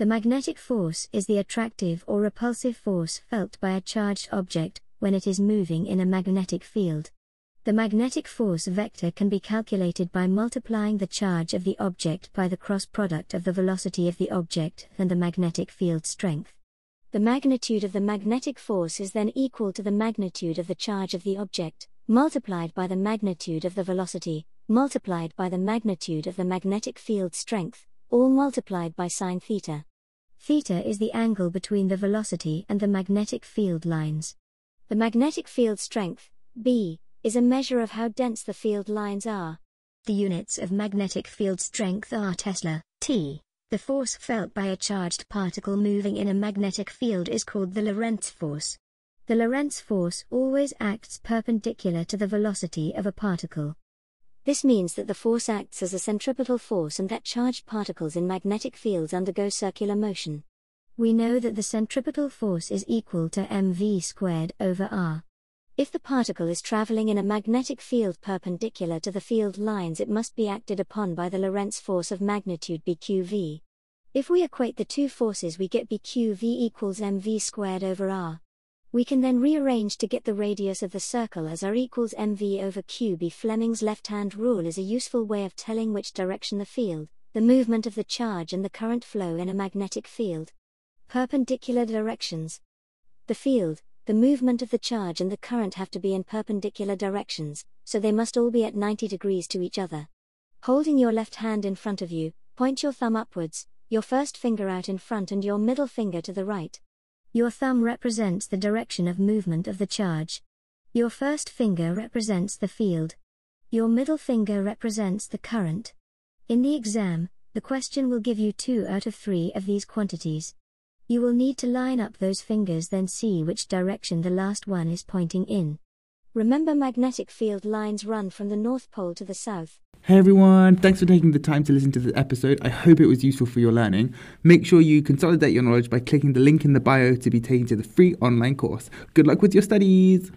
The magnetic force is the attractive or repulsive force felt by a charged object when it is moving in a magnetic field. The magnetic force vector can be calculated by multiplying the charge of the object by the cross product of the velocity of the object and the magnetic field strength. The magnitude of the magnetic force is then equal to the magnitude of the charge of the object, multiplied by the magnitude of the velocity, multiplied by the magnitude of the magnetic field strength, all multiplied by sine theta. Theta is the angle between the velocity and the magnetic field lines. The magnetic field strength, B, is a measure of how dense the field lines are. The units of magnetic field strength are Tesla, T. The force felt by a charged particle moving in a magnetic field is called the Lorentz force. The Lorentz force always acts perpendicular to the velocity of a particle. This means that the force acts as a centripetal force and that charged particles in magnetic fields undergo circular motion. We know that the centripetal force is equal to mv squared over r. If the particle is traveling in a magnetic field perpendicular to the field lines, it must be acted upon by the Lorentz force of magnitude BQV. If we equate the two forces, we get BQV equals mv squared over r. We can then rearrange to get the radius of the circle as r equals mv over qb. Fleming's left-hand rule is a useful way of telling which direction the field, the movement of the charge and the current flow in a magnetic field. Perpendicular directions. The field, the movement of the charge and the current have to be in perpendicular directions, so they must all be at 90 degrees to each other. Holding your left hand in front of you, point your thumb upwards, your first finger out in front and your middle finger to the right. Your thumb represents the direction of movement of the charge. Your first finger represents the field. Your middle finger represents the current. In the exam, the question will give you two out of three of these quantities. You will need to line up those fingers then see which direction the last one is pointing in. Remember magnetic field lines run from the North Pole to the South. Hey everyone, thanks for taking the time to listen to this episode. I hope it was useful for your learning. Make sure you consolidate your knowledge by clicking the link in the bio to be taken to the free online course. Good luck with your studies!